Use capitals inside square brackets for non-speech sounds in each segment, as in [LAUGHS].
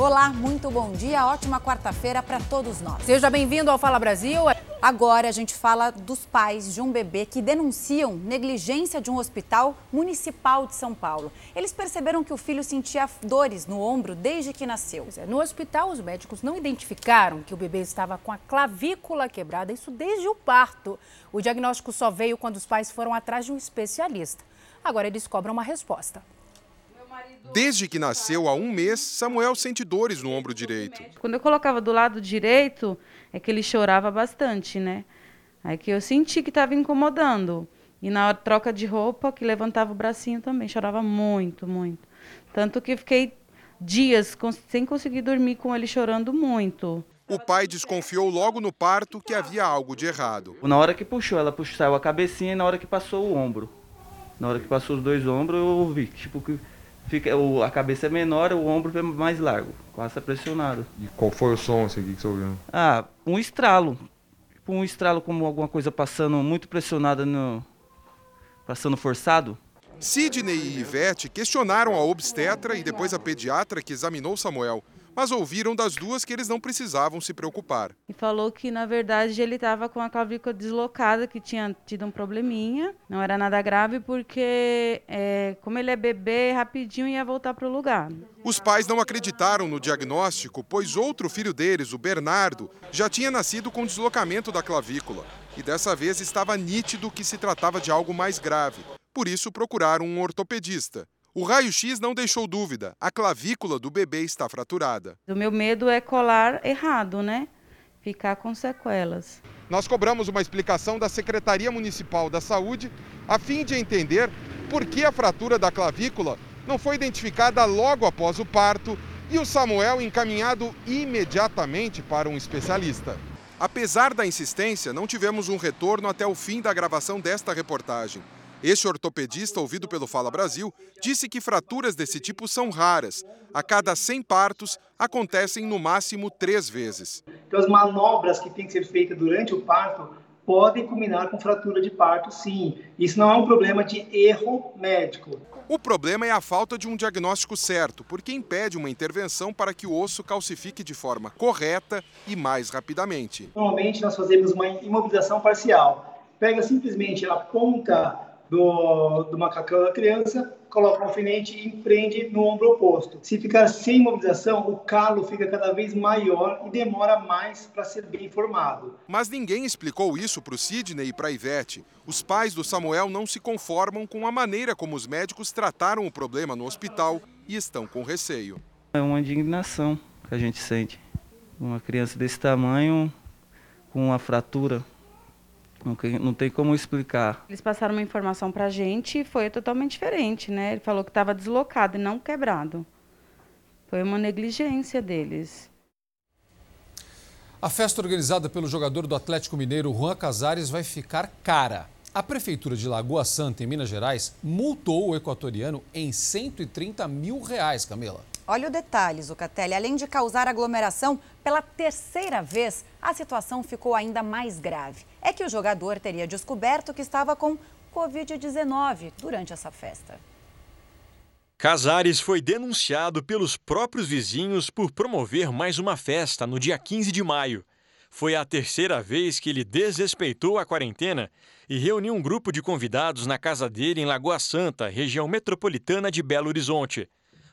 Olá, muito bom dia, ótima quarta-feira para todos nós. Seja bem-vindo ao Fala Brasil. Agora a gente fala dos pais de um bebê que denunciam negligência de um hospital municipal de São Paulo. Eles perceberam que o filho sentia dores no ombro desde que nasceu. É, no hospital, os médicos não identificaram que o bebê estava com a clavícula quebrada, isso desde o parto. O diagnóstico só veio quando os pais foram atrás de um especialista. Agora eles cobram uma resposta. Desde que nasceu há um mês, Samuel sente dores no ombro direito. Quando eu colocava do lado direito, é que ele chorava bastante, né? Aí que eu senti que estava incomodando. E na hora troca de roupa, que levantava o bracinho também, chorava muito, muito. Tanto que fiquei dias sem conseguir dormir com ele chorando muito. O pai desconfiou logo no parto que havia algo de errado. Na hora que puxou, ela puxou a cabecinha e na hora que passou o ombro. Na hora que passou os dois ombros, eu vi tipo que fica, o, a cabeça é menor, o ombro é mais largo, passa pressionado. E qual foi o som assim, que você ouviu? Ah, um estralo. Tipo um estralo como alguma coisa passando muito pressionada no. passando forçado. Sidney e Ivete questionaram a obstetra e depois a pediatra que examinou Samuel mas ouviram das duas que eles não precisavam se preocupar. E falou que, na verdade, ele estava com a clavícula deslocada, que tinha tido um probleminha. Não era nada grave, porque, é, como ele é bebê, rapidinho ia voltar para o lugar. Os pais não acreditaram no diagnóstico, pois outro filho deles, o Bernardo, já tinha nascido com deslocamento da clavícula. E dessa vez estava nítido que se tratava de algo mais grave. Por isso procuraram um ortopedista. O raio-x não deixou dúvida. A clavícula do bebê está fraturada. O meu medo é colar errado, né? Ficar com sequelas. Nós cobramos uma explicação da Secretaria Municipal da Saúde a fim de entender por que a fratura da clavícula não foi identificada logo após o parto e o Samuel encaminhado imediatamente para um especialista. Apesar da insistência, não tivemos um retorno até o fim da gravação desta reportagem. Este ortopedista, ouvido pelo Fala Brasil, disse que fraturas desse tipo são raras. A cada 100 partos, acontecem no máximo três vezes. Então, as manobras que têm que ser feitas durante o parto podem culminar com fratura de parto, sim. Isso não é um problema de erro médico. O problema é a falta de um diagnóstico certo, porque impede uma intervenção para que o osso calcifique de forma correta e mais rapidamente. Normalmente, nós fazemos uma imobilização parcial. Pega simplesmente a ponta do, do macacão da criança, coloca um alfinete e prende no ombro oposto. Se ficar sem imobilização, o calo fica cada vez maior e demora mais para ser bem formado. Mas ninguém explicou isso para o Sidney e para a Ivete. Os pais do Samuel não se conformam com a maneira como os médicos trataram o problema no hospital e estão com receio. É uma indignação que a gente sente. Uma criança desse tamanho, com uma fratura não, não tem como explicar. Eles passaram uma informação para a gente e foi totalmente diferente, né? Ele falou que estava deslocado e não quebrado. Foi uma negligência deles. A festa organizada pelo jogador do Atlético Mineiro, Juan Casares, vai ficar cara. A Prefeitura de Lagoa Santa, em Minas Gerais, multou o equatoriano em 130 mil reais, Camila. Olha o detalhe, Zucatelli. Além de causar aglomeração, pela terceira vez, a situação ficou ainda mais grave. É que o jogador teria descoberto que estava com Covid-19 durante essa festa. Casares foi denunciado pelos próprios vizinhos por promover mais uma festa no dia 15 de maio. Foi a terceira vez que ele desrespeitou a quarentena e reuniu um grupo de convidados na casa dele em Lagoa Santa, região metropolitana de Belo Horizonte.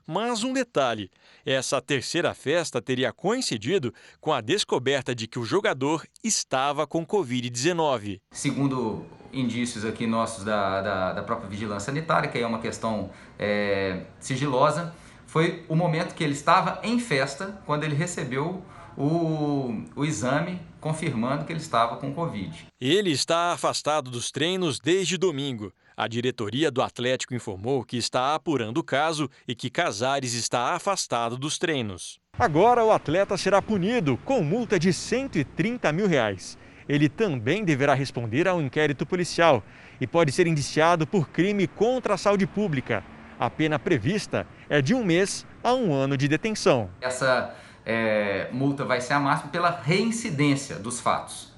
Mas um detalhe: essa terceira festa teria coincidido com a descoberta de que o jogador estava com Covid-19. Segundo indícios aqui nossos da, da, da, própria vigilância sanitária, que é uma questão é, sigilosa, foi o momento que ele estava em festa quando ele recebeu o, o exame confirmando que ele estava com Covid. Ele está afastado dos treinos desde domingo. A diretoria do Atlético informou que está apurando o caso e que Casares está afastado dos treinos. Agora o atleta será punido com multa de 130 mil reais. Ele também deverá responder ao inquérito policial e pode ser indiciado por crime contra a saúde pública. A pena prevista é de um mês a um ano de detenção. Essa é, multa vai ser a máxima pela reincidência dos fatos.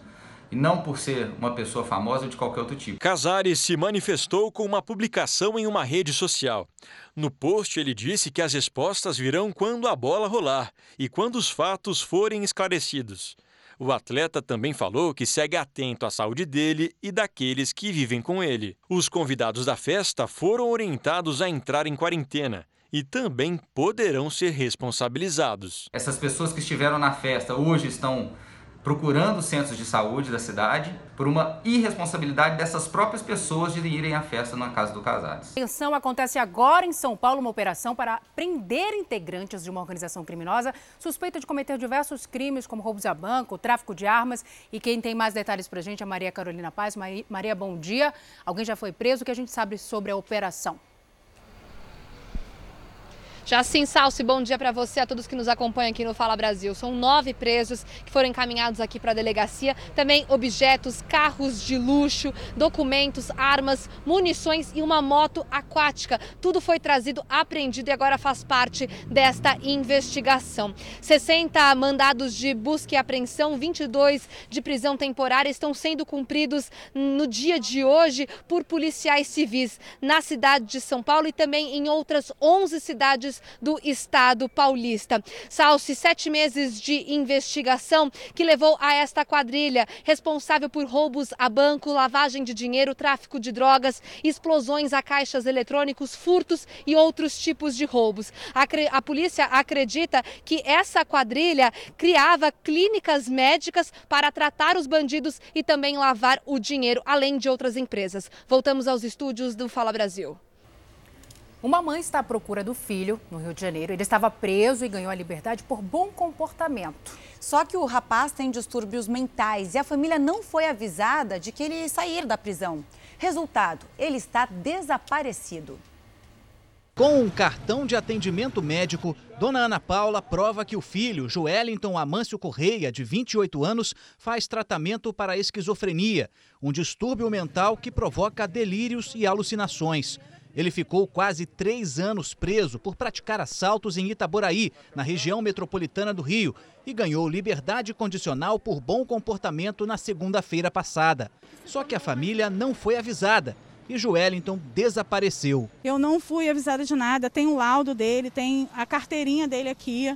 e não por ser uma pessoa famosa ou de qualquer outro tipo. Casares se manifestou com uma publicação em uma rede social. No post, ele disse que as respostas virão quando a bola rolar e quando os fatos forem esclarecidos. O atleta também falou que segue atento à saúde dele e daqueles que vivem com ele. Os convidados da festa foram orientados a entrar em quarentena e também poderão ser responsabilizados. Essas pessoas que estiveram na festa hoje estão procurando centros de saúde da cidade por uma irresponsabilidade dessas próprias pessoas de irem à festa na casa do Casares. A atenção acontece agora em São Paulo uma operação para prender integrantes de uma organização criminosa suspeita de cometer diversos crimes como roubos a banco, tráfico de armas. E quem tem mais detalhes para a gente é Maria Carolina Paz. Maria, bom dia. Alguém já foi preso? O que a gente sabe sobre a operação? Já sim, Salsi, bom dia para você, a todos que nos acompanham aqui no Fala Brasil. São nove presos que foram encaminhados aqui para a delegacia. Também objetos, carros de luxo, documentos, armas, munições e uma moto aquática. Tudo foi trazido, apreendido e agora faz parte desta investigação. 60 mandados de busca e apreensão, 22 de prisão temporária estão sendo cumpridos no dia de hoje por policiais civis na cidade de São Paulo e também em outras 11 cidades do Estado paulista. Salce, sete meses de investigação que levou a esta quadrilha, responsável por roubos a banco, lavagem de dinheiro, tráfico de drogas, explosões a caixas eletrônicos, furtos e outros tipos de roubos. A, a polícia acredita que essa quadrilha criava clínicas médicas para tratar os bandidos e também lavar o dinheiro, além de outras empresas. Voltamos aos estúdios do Fala Brasil. Uma mãe está à procura do filho no Rio de Janeiro. Ele estava preso e ganhou a liberdade por bom comportamento. Só que o rapaz tem distúrbios mentais e a família não foi avisada de que ele ia sair da prisão. Resultado: ele está desaparecido. Com um cartão de atendimento médico, Dona Ana Paula prova que o filho, Joelinton Amâncio Correia, de 28 anos, faz tratamento para esquizofrenia, um distúrbio mental que provoca delírios e alucinações. Ele ficou quase três anos preso por praticar assaltos em Itaboraí, na região metropolitana do Rio, e ganhou liberdade condicional por bom comportamento na segunda-feira passada. Só que a família não foi avisada e Joelinton desapareceu. Eu não fui avisada de nada, tem o laudo dele, tem a carteirinha dele aqui,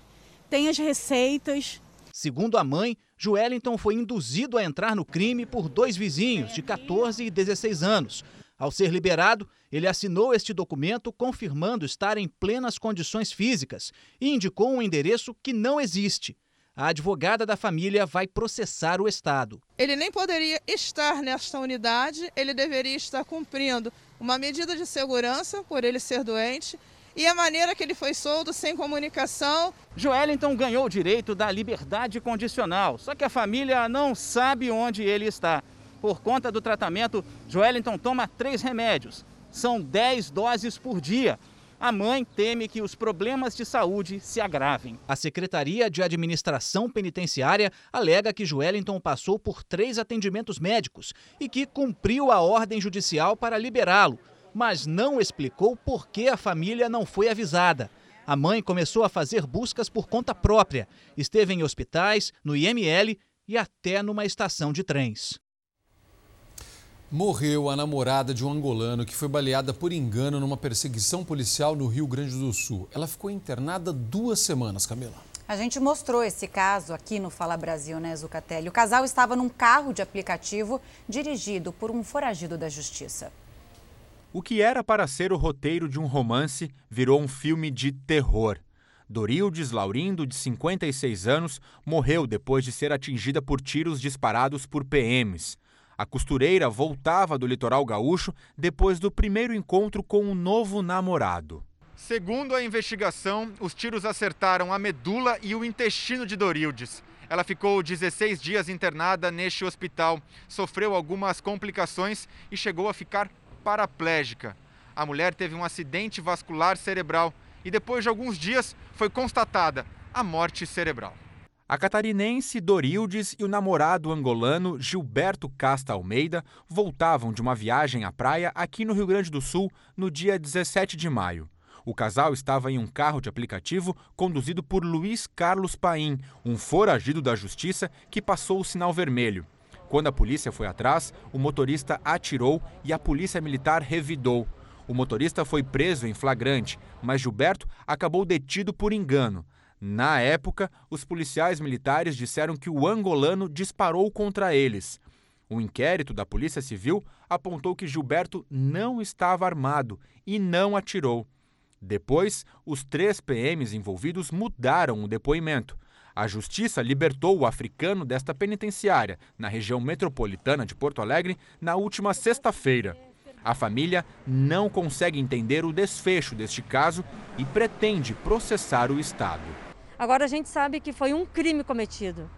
tem as receitas. Segundo a mãe, Joelinton foi induzido a entrar no crime por dois vizinhos de 14 e 16 anos. Ao ser liberado, ele assinou este documento confirmando estar em plenas condições físicas e indicou um endereço que não existe. A advogada da família vai processar o Estado. Ele nem poderia estar nesta unidade, ele deveria estar cumprindo uma medida de segurança por ele ser doente e a maneira que ele foi solto sem comunicação. Joelinton ganhou o direito da liberdade condicional, só que a família não sabe onde ele está. Por conta do tratamento, Joelinton toma três remédios. São 10 doses por dia. A mãe teme que os problemas de saúde se agravem. A Secretaria de Administração Penitenciária alega que Joelinton passou por três atendimentos médicos e que cumpriu a ordem judicial para liberá-lo, mas não explicou por que a família não foi avisada. A mãe começou a fazer buscas por conta própria. Esteve em hospitais, no IML e até numa estação de trens. Morreu a namorada de um angolano que foi baleada por engano numa perseguição policial no Rio Grande do Sul. Ela ficou internada duas semanas, Camila. A gente mostrou esse caso aqui no Fala Brasil, né, Zucatelli? O casal estava num carro de aplicativo dirigido por um foragido da justiça. O que era para ser o roteiro de um romance virou um filme de terror. Dorildes Laurindo, de 56 anos, morreu depois de ser atingida por tiros disparados por PMs. A costureira voltava do litoral gaúcho depois do primeiro encontro com um novo namorado. Segundo a investigação, os tiros acertaram a medula e o intestino de Dorildes. Ela ficou 16 dias internada neste hospital, sofreu algumas complicações e chegou a ficar paraplégica. A mulher teve um acidente vascular cerebral e depois de alguns dias foi constatada a morte cerebral. A catarinense Dorildes e o namorado angolano Gilberto Casta Almeida voltavam de uma viagem à praia aqui no Rio Grande do Sul no dia 17 de maio. O casal estava em um carro de aplicativo conduzido por Luiz Carlos Paim, um foragido da justiça que passou o sinal vermelho. Quando a polícia foi atrás, o motorista atirou e a polícia militar revidou. O motorista foi preso em flagrante, mas Gilberto acabou detido por engano. Na época, os policiais militares disseram que o angolano disparou contra eles. O inquérito da Polícia Civil apontou que Gilberto não estava armado e não atirou. Depois, os três PMs envolvidos mudaram o depoimento. A justiça libertou o africano desta penitenciária, na região metropolitana de Porto Alegre, na última sexta-feira. A família não consegue entender o desfecho deste caso e pretende processar o Estado. Agora a gente sabe que foi um crime cometido.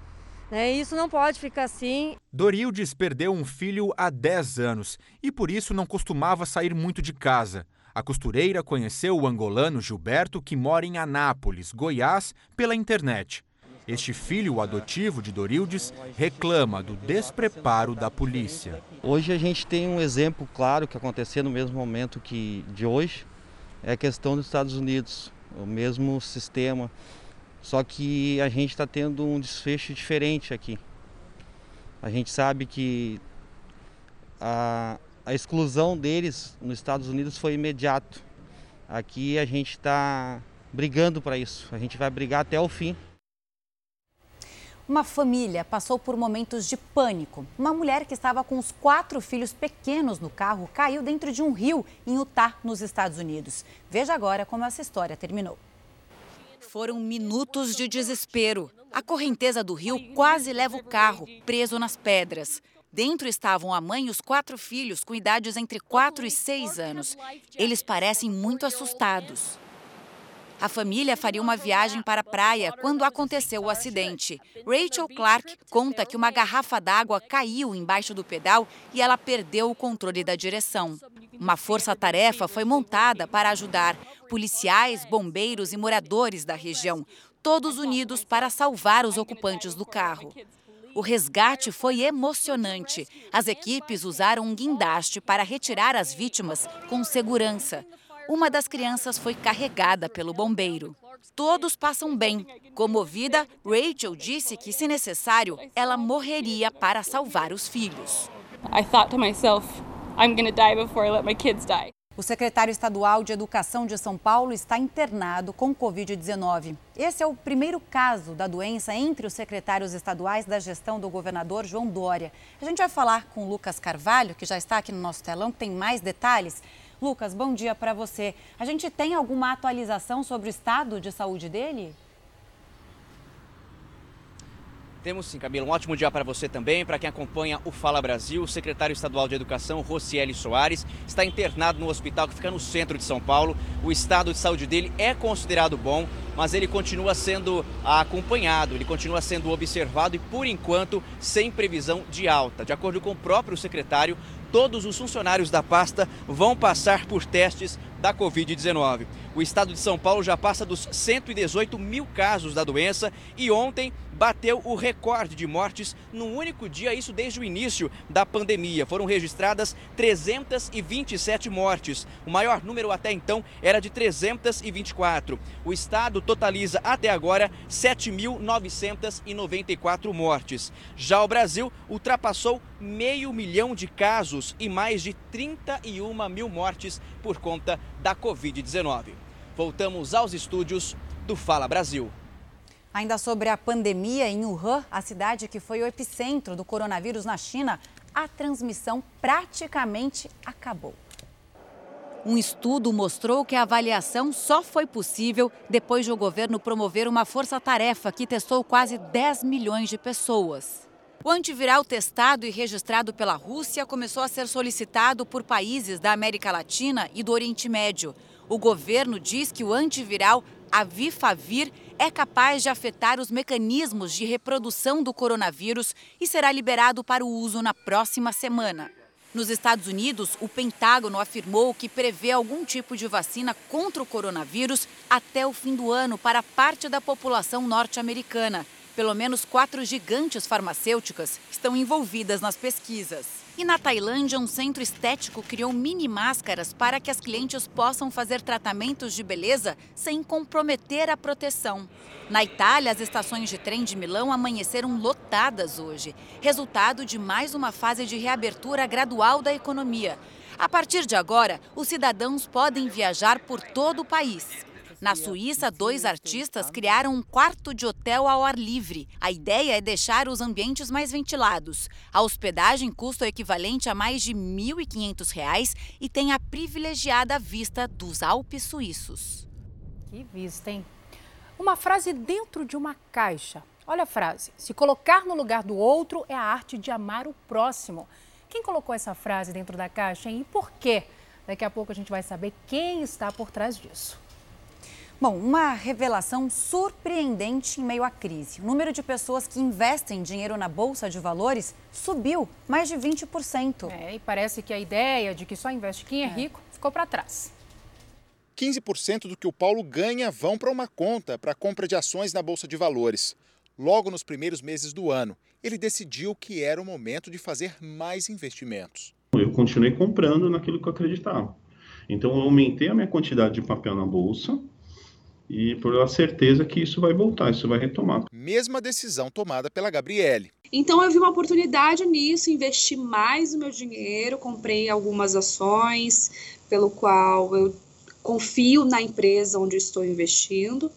Né? Isso não pode ficar assim. Dorildes perdeu um filho há 10 anos e por isso não costumava sair muito de casa. A costureira conheceu o angolano Gilberto, que mora em Anápolis, Goiás, pela internet. Este filho adotivo de Dorildes reclama do despreparo da polícia. Hoje a gente tem um exemplo claro que aconteceu no mesmo momento que de hoje, é a questão dos Estados Unidos, o mesmo sistema, só que a gente está tendo um desfecho diferente aqui. A gente sabe que a, a exclusão deles nos Estados Unidos foi imediato. Aqui a gente está brigando para isso. A gente vai brigar até o fim. Uma família passou por momentos de pânico. Uma mulher que estava com os quatro filhos pequenos no carro caiu dentro de um rio em Utah, nos Estados Unidos. Veja agora como essa história terminou. Foram minutos de desespero. A correnteza do rio quase leva o carro, preso nas pedras. Dentro estavam a mãe e os quatro filhos, com idades entre 4 e 6 anos. Eles parecem muito assustados. A família faria uma viagem para a praia quando aconteceu o acidente. Rachel Clark conta que uma garrafa d'água caiu embaixo do pedal e ela perdeu o controle da direção. Uma força-tarefa foi montada para ajudar policiais, bombeiros e moradores da região, todos unidos para salvar os ocupantes do carro. O resgate foi emocionante. As equipes usaram um guindaste para retirar as vítimas com segurança. Uma das crianças foi carregada pelo bombeiro. Todos passam bem. Comovida, Rachel disse que, se necessário, ela morreria para salvar os filhos. I thought to myself, I'm going to die before I let my kids die. O secretário estadual de Educação de São Paulo está internado com Covid-19. Esse é o primeiro caso da doença entre os secretários estaduais da gestão do governador João Dória. A gente vai falar com o Lucas Carvalho, que já está aqui no nosso telão, que tem mais detalhes. Lucas, bom dia para você. A gente tem alguma atualização sobre o estado de saúde dele? Temos sim, Camila. Um ótimo dia para você também, para quem acompanha o Fala Brasil. O secretário estadual de Educação, Rocieli Soares, está internado no hospital que fica no centro de São Paulo. O estado de saúde dele é considerado bom, mas ele continua sendo acompanhado, ele continua sendo observado e, por enquanto, sem previsão de alta. De acordo com o próprio secretário, todos os funcionários da pasta vão passar por testes da Covid-19. O estado de São Paulo já passa dos 118 mil casos da doença e ontem bateu o recorde de mortes num único dia, isso desde o início da pandemia. Foram registradas 327 mortes. O maior número até então era de 324. O estado totaliza até agora 7.994 mortes. Já o Brasil ultrapassou meio milhão de casos e mais de 31 mil mortes por conta da Covid-19. Voltamos aos estúdios do Fala Brasil. Ainda sobre a pandemia em Wuhan, a cidade que foi o epicentro do coronavírus na China, a transmissão praticamente acabou. Um estudo mostrou que a avaliação só foi possível depois de o governo promover uma força-tarefa que testou quase 10 milhões de pessoas. O antiviral testado e registrado pela Rússia começou a ser solicitado por países da América Latina e do Oriente Médio. O governo diz que o antiviral Avifavir é capaz de afetar os mecanismos de reprodução do coronavírus e será liberado para o uso na próxima semana. Nos Estados Unidos, o Pentágono afirmou que prevê algum tipo de vacina contra o coronavírus até o fim do ano para parte da população norte-americana. Pelo menos quatro gigantes farmacêuticas estão envolvidas nas pesquisas. E na Tailândia, um centro estético criou mini máscaras para que as clientes possam fazer tratamentos de beleza sem comprometer a proteção. Na Itália, as estações de trem de Milão amanheceram lotadas hoje, resultado de mais uma fase de reabertura gradual da economia. A partir de agora, os cidadãos podem viajar por todo o país. Na Suíça, dois artistas criaram um quarto de hotel ao ar livre. A ideia é deixar os ambientes mais ventilados. A hospedagem custa o equivalente a mais de R$ 1.500 e tem a privilegiada vista dos Alpes suíços. Que vista, hein? Uma frase dentro de uma caixa. Olha a frase: se colocar no lugar do outro é a arte de amar o próximo. Quem colocou essa frase dentro da caixa hein? e por quê? Daqui a pouco a gente vai saber quem está por trás disso. Bom, uma revelação surpreendente em meio à crise. O número de pessoas que investem dinheiro na bolsa de valores subiu mais de 20%. É, e parece que a ideia de que só investe quem é, é. rico ficou para trás. 15% do que o Paulo ganha vão para uma conta para compra de ações na bolsa de valores. Logo nos primeiros meses do ano, ele decidiu que era o momento de fazer mais investimentos. Eu continuei comprando naquilo que eu acreditava. Então, eu aumentei a minha quantidade de papel na bolsa e por a certeza que isso vai voltar, isso vai retomar. Mesma decisão tomada pela Gabriele. Então eu vi uma oportunidade nisso, investi mais o meu dinheiro, comprei algumas ações, pelo qual eu confio na empresa onde estou investindo.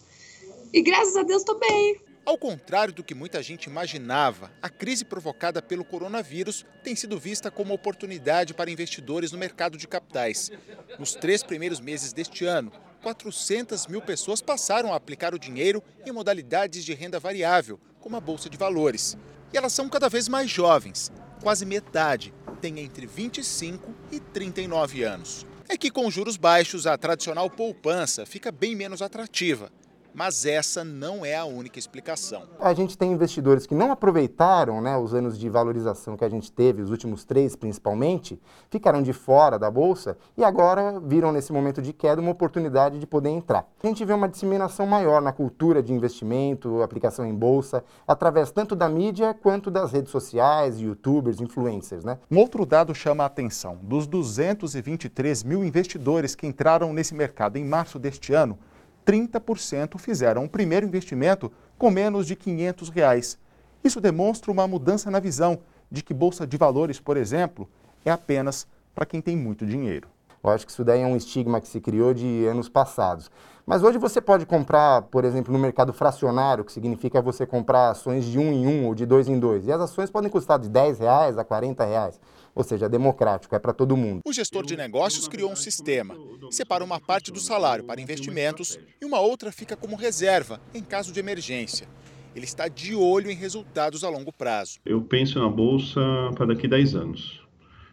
E graças a Deus estou bem. Ao contrário do que muita gente imaginava, a crise provocada pelo coronavírus tem sido vista como oportunidade para investidores no mercado de capitais. Nos três primeiros meses deste ano, 400 mil pessoas passaram a aplicar o dinheiro em modalidades de renda variável, como a Bolsa de Valores. E elas são cada vez mais jovens, quase metade tem entre 25 e 39 anos. É que com juros baixos, a tradicional poupança fica bem menos atrativa mas essa não é a única explicação. A gente tem investidores que não aproveitaram né, os anos de valorização que a gente teve, os últimos três principalmente, ficaram de fora da bolsa e agora viram nesse momento de queda uma oportunidade de poder entrar. A gente vê uma disseminação maior na cultura de investimento, aplicação em bolsa, através tanto da mídia quanto das redes sociais, youtubers, influencers. Né? Um outro dado chama a atenção: dos 223 mil investidores que entraram nesse mercado em março deste ano, 30% fizeram um primeiro investimento com menos de 500 reais. Isso demonstra uma mudança na visão de que bolsa de valores, por exemplo, é apenas para quem tem muito dinheiro. Eu acho que isso daí é um estigma que se criou de anos passados. Mas hoje você pode comprar, por exemplo, no mercado fracionário, que significa você comprar ações de um em um ou de dois em dois. E as ações podem custar de 10 reais a 40 reais. Ou seja, é democrático, é para todo mundo. O gestor de negócios criou um sistema. Separa uma parte do salário para investimentos e uma outra fica como reserva em caso de emergência. Ele está de olho em resultados a longo prazo. Eu penso na bolsa para daqui a 10 anos.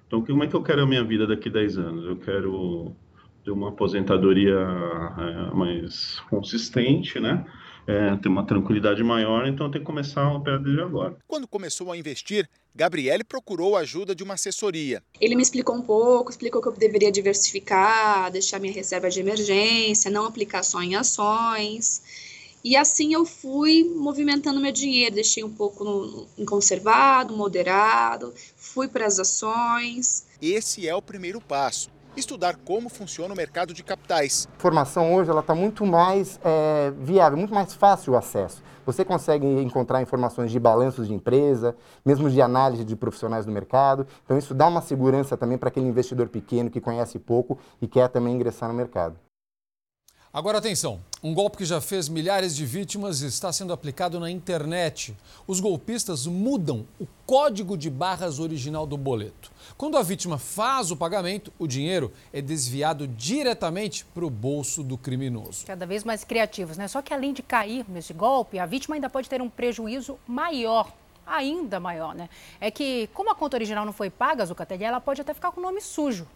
Então, como é que eu quero a minha vida daqui a 10 anos? Eu quero ter uma aposentadoria é, mais consistente, né? É, ter uma tranquilidade maior, então tem que começar a operar desde agora. Quando começou a investir, Gabriele procurou a ajuda de uma assessoria. Ele me explicou um pouco, explicou que eu deveria diversificar, deixar minha reserva de emergência, não aplicar só em ações. E assim eu fui movimentando meu dinheiro, deixei um pouco no, em conservado, moderado, fui para as ações. Esse é o primeiro passo estudar como funciona o mercado de capitais. A formação hoje ela está muito mais é, viável, muito mais fácil o acesso. Você consegue encontrar informações de balanços de empresa, mesmo de análise de profissionais do mercado. Então isso dá uma segurança também para aquele investidor pequeno que conhece pouco e quer também ingressar no mercado. Agora atenção, um golpe que já fez milhares de vítimas está sendo aplicado na internet. Os golpistas mudam o código de barras original do boleto. Quando a vítima faz o pagamento, o dinheiro é desviado diretamente para o bolso do criminoso. Cada vez mais criativos, né? Só que além de cair nesse golpe, a vítima ainda pode ter um prejuízo maior ainda maior, né? É que, como a conta original não foi paga, Zucatelli, ela pode até ficar com o nome sujo.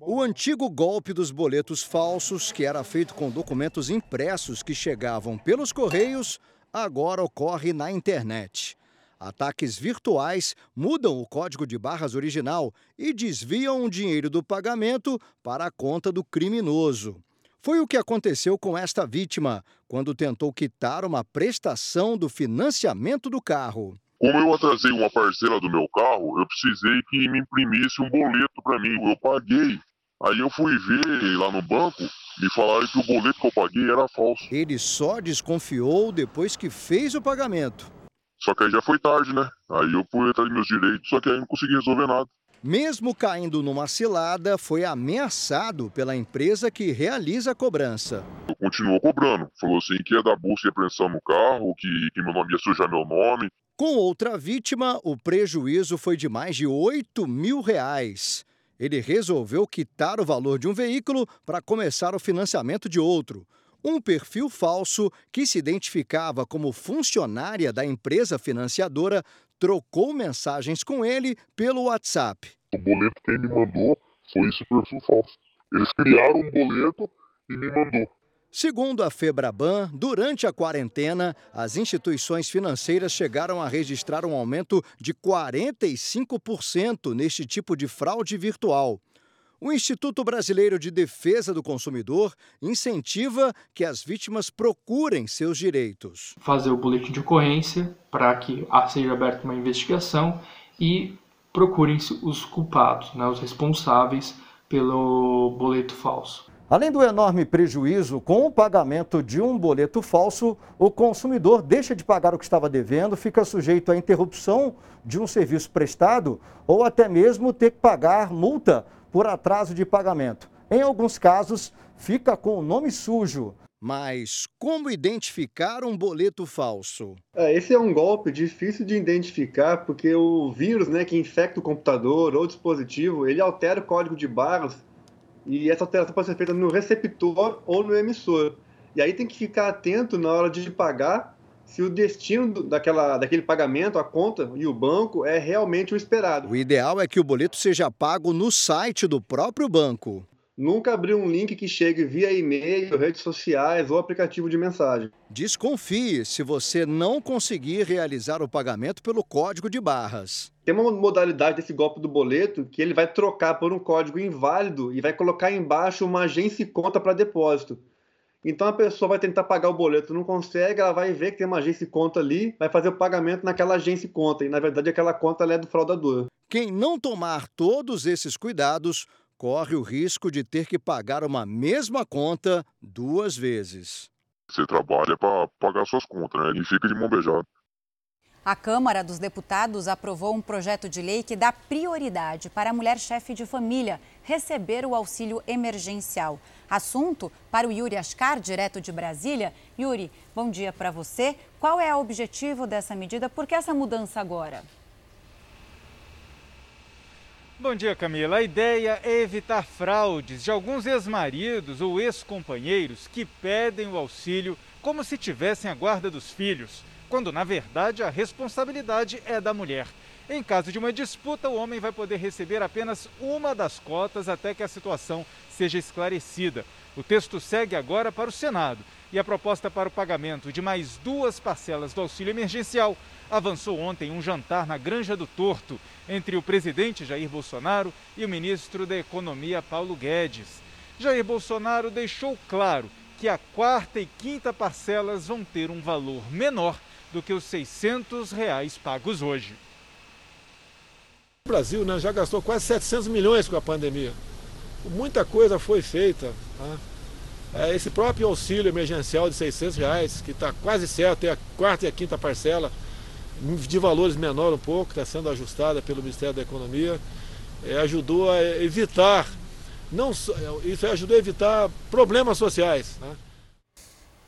O antigo golpe dos boletos falsos, que era feito com documentos impressos que chegavam pelos correios, agora ocorre na internet. Ataques virtuais mudam o código de barras original e desviam o dinheiro do pagamento para a conta do criminoso. Foi o que aconteceu com esta vítima quando tentou quitar uma prestação do financiamento do carro. Como eu atrasei uma parcela do meu carro, eu precisei que me imprimisse um boleto para mim. Eu paguei. Aí eu fui ver lá no banco e falaram que o boleto que eu paguei era falso. Ele só desconfiou depois que fez o pagamento. Só que aí já foi tarde, né? Aí eu fui atrás meus direitos, só que aí não consegui resolver nada. Mesmo caindo numa cilada, foi ameaçado pela empresa que realiza a cobrança. Continuou cobrando. Falou assim que ia dar busca e apreensão no carro, que, que meu nome ia sujar meu nome. Com outra vítima, o prejuízo foi de mais de 8 mil reais. Ele resolveu quitar o valor de um veículo para começar o financiamento de outro. Um perfil falso que se identificava como funcionária da empresa financiadora trocou mensagens com ele pelo WhatsApp. O boleto que ele me mandou foi esse perfil falso. Eles criaram um boleto e me mandou. Segundo a Febraban, durante a quarentena, as instituições financeiras chegaram a registrar um aumento de 45% neste tipo de fraude virtual. O Instituto Brasileiro de Defesa do Consumidor incentiva que as vítimas procurem seus direitos. Fazer o boletim de ocorrência para que seja aberta uma investigação e procurem os culpados, né, os responsáveis pelo boleto falso. Além do enorme prejuízo com o pagamento de um boleto falso, o consumidor deixa de pagar o que estava devendo, fica sujeito à interrupção de um serviço prestado ou até mesmo ter que pagar multa por atraso de pagamento. Em alguns casos, fica com o nome sujo. Mas como identificar um boleto falso? É, esse é um golpe difícil de identificar porque o vírus né, que infecta o computador ou dispositivo, ele altera o código de barras e essa alteração pode ser feita no receptor ou no emissor. E aí tem que ficar atento na hora de pagar se o destino daquela, daquele pagamento, a conta e o banco é realmente o esperado. O ideal é que o boleto seja pago no site do próprio banco. Nunca abrir um link que chegue via e-mail, redes sociais ou aplicativo de mensagem. Desconfie se você não conseguir realizar o pagamento pelo código de barras. Tem uma modalidade desse golpe do boleto que ele vai trocar por um código inválido e vai colocar embaixo uma agência e conta para depósito. Então a pessoa vai tentar pagar o boleto, não consegue, ela vai ver que tem uma agência e conta ali, vai fazer o pagamento naquela agência e conta, e na verdade aquela conta é do fraudador. Quem não tomar todos esses cuidados corre o risco de ter que pagar uma mesma conta duas vezes. Você trabalha para pagar suas contas, né? E fica de mão beijada. A Câmara dos Deputados aprovou um projeto de lei que dá prioridade para a mulher chefe de família receber o auxílio emergencial. Assunto para o Yuri Ascar, direto de Brasília. Yuri, bom dia para você. Qual é o objetivo dessa medida? Por que essa mudança agora? Bom dia, Camila. A ideia é evitar fraudes de alguns ex-maridos ou ex-companheiros que pedem o auxílio como se tivessem a guarda dos filhos, quando na verdade a responsabilidade é da mulher. Em caso de uma disputa, o homem vai poder receber apenas uma das cotas até que a situação seja esclarecida. O texto segue agora para o Senado e a proposta para o pagamento de mais duas parcelas do auxílio emergencial avançou ontem um jantar na Granja do Torto entre o presidente Jair Bolsonaro e o ministro da Economia Paulo Guedes. Jair Bolsonaro deixou claro que a quarta e quinta parcelas vão ter um valor menor do que os 600 reais pagos hoje. O Brasil né, já gastou quase 700 milhões com a pandemia. Muita coisa foi feita. Né? É, esse próprio auxílio emergencial de 600 reais, que está quase certo, é a quarta e a quinta parcela, de valores menor um pouco, está sendo ajustada pelo Ministério da Economia, é, ajudou a evitar, não, isso ajudou a evitar problemas sociais. Né?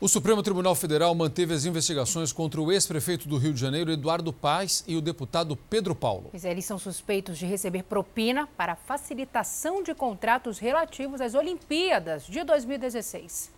O Supremo Tribunal Federal manteve as investigações contra o ex-prefeito do Rio de Janeiro, Eduardo Paes, e o deputado Pedro Paulo. É, eles são suspeitos de receber propina para facilitação de contratos relativos às Olimpíadas de 2016.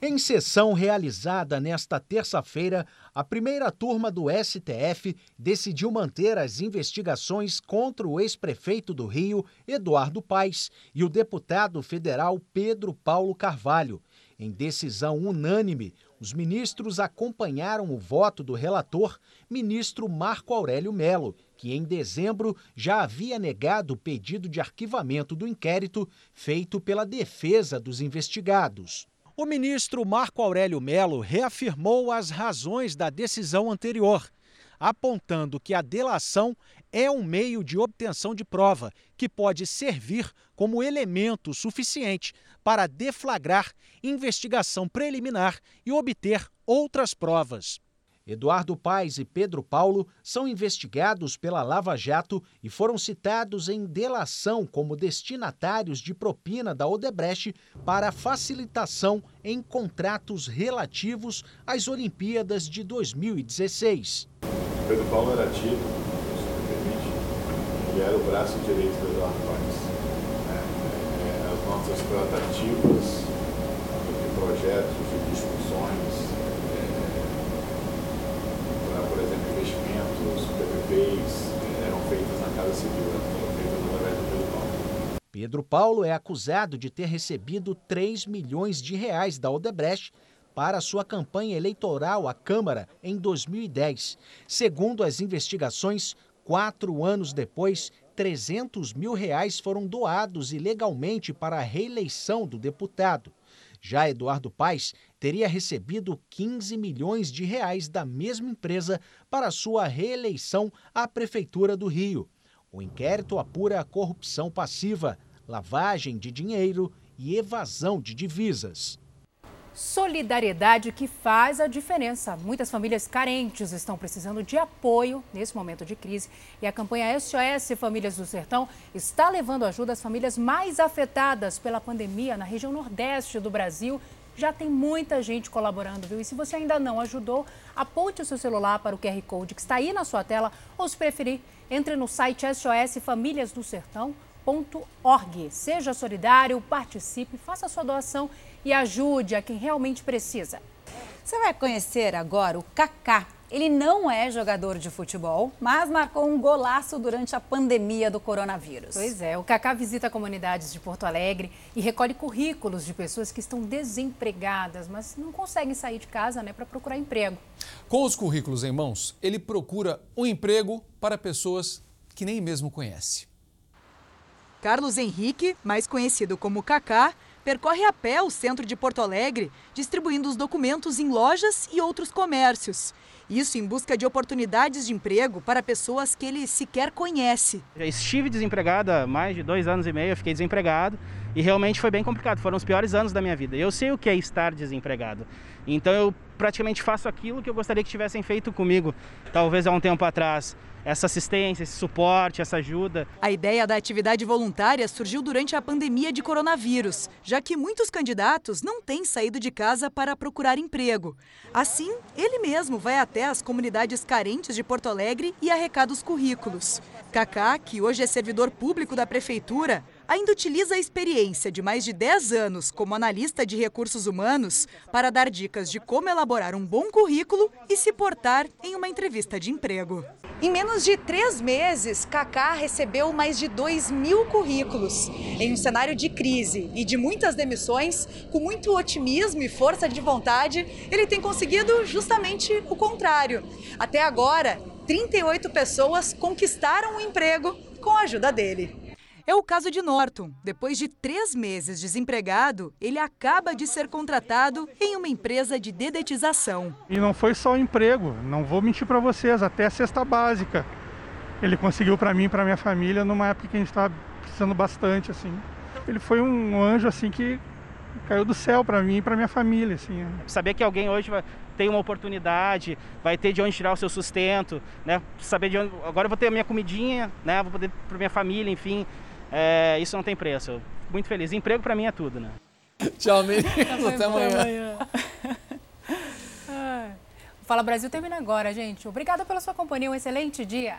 Em sessão realizada nesta terça-feira, a primeira turma do STF decidiu manter as investigações contra o ex-prefeito do Rio, Eduardo Paes, e o deputado federal Pedro Paulo Carvalho. Em decisão unânime, os ministros acompanharam o voto do relator, ministro Marco Aurélio Melo, que em dezembro já havia negado o pedido de arquivamento do inquérito feito pela defesa dos investigados. O ministro Marco Aurélio Melo reafirmou as razões da decisão anterior. Apontando que a delação é um meio de obtenção de prova que pode servir como elemento suficiente para deflagrar investigação preliminar e obter outras provas. Eduardo Paes e Pedro Paulo são investigados pela Lava Jato e foram citados em delação como destinatários de propina da Odebrecht para facilitação em contratos relativos às Olimpíadas de 2016. Pedro Paulo era tido, se me permite, ele era o braço direito do Eduardo Paes. É, é, as nossas tratativas de projetos, de discussões, por exemplo, investimentos, PPPs, eram feitas na Casa Civil, eram feitas através do Pedro Paulo. Pedro Paulo é acusado de ter recebido 3 milhões de reais da Odebrecht para sua campanha eleitoral à Câmara em 2010. Segundo as investigações, quatro anos depois, 300 mil reais foram doados ilegalmente para a reeleição do deputado. Já Eduardo Paes teria recebido 15 milhões de reais da mesma empresa para sua reeleição à Prefeitura do Rio. O inquérito apura a corrupção passiva, lavagem de dinheiro e evasão de divisas. Solidariedade que faz a diferença. Muitas famílias carentes estão precisando de apoio nesse momento de crise e a campanha SOS Famílias do Sertão está levando ajuda às famílias mais afetadas pela pandemia na região nordeste do Brasil. Já tem muita gente colaborando, viu? E se você ainda não ajudou, aponte o seu celular para o QR Code que está aí na sua tela ou, se preferir, entre no site SOS Famílias do. Seja solidário, participe, faça a sua doação e ajude a quem realmente precisa. Você vai conhecer agora o Kaká. Ele não é jogador de futebol, mas marcou um golaço durante a pandemia do coronavírus. Pois é, o Kaká visita comunidades de Porto Alegre e recolhe currículos de pessoas que estão desempregadas, mas não conseguem sair de casa né, para procurar emprego. Com os currículos em mãos, ele procura um emprego para pessoas que nem mesmo conhece. Carlos Henrique, mais conhecido como Kaká, percorre a pé o centro de Porto Alegre, distribuindo os documentos em lojas e outros comércios. Isso em busca de oportunidades de emprego para pessoas que ele sequer conhece. Já estive desempregado há mais de dois anos e meio, fiquei desempregado e realmente foi bem complicado. Foram os piores anos da minha vida. Eu sei o que é estar desempregado. Então eu praticamente faço aquilo que eu gostaria que tivessem feito comigo, talvez há um tempo atrás essa assistência, esse suporte, essa ajuda. A ideia da atividade voluntária surgiu durante a pandemia de coronavírus, já que muitos candidatos não têm saído de casa para procurar emprego. Assim, ele mesmo vai até as comunidades carentes de Porto Alegre e arrecada os currículos. Kaká, que hoje é servidor público da prefeitura, ainda utiliza a experiência de mais de 10 anos como analista de recursos humanos para dar dicas de como elaborar um bom currículo e se portar em uma entrevista de emprego. Em menos de três meses, Kaká recebeu mais de 2 mil currículos. Em um cenário de crise e de muitas demissões, com muito otimismo e força de vontade, ele tem conseguido justamente o contrário. Até agora, 38 pessoas conquistaram o um emprego com a ajuda dele. É o caso de Norton. Depois de três meses desempregado, ele acaba de ser contratado em uma empresa de dedetização. E não foi só o emprego, não vou mentir para vocês, até a cesta básica. Ele conseguiu para mim e para minha família numa época que a gente estava precisando bastante, assim. Ele foi um anjo, assim, que caiu do céu para mim e para minha família, assim. Saber que alguém hoje vai ter uma oportunidade, vai ter de onde tirar o seu sustento, né? Saber de onde agora eu vou ter a minha comidinha, né? Vou poder para minha família, enfim. É, isso não tem preço. Muito feliz. Emprego para mim é tudo, né? [LAUGHS] Tchau, meninos. Até amanhã. [LAUGHS] Fala Brasil termina agora, gente. Obrigada pela sua companhia. Um excelente dia.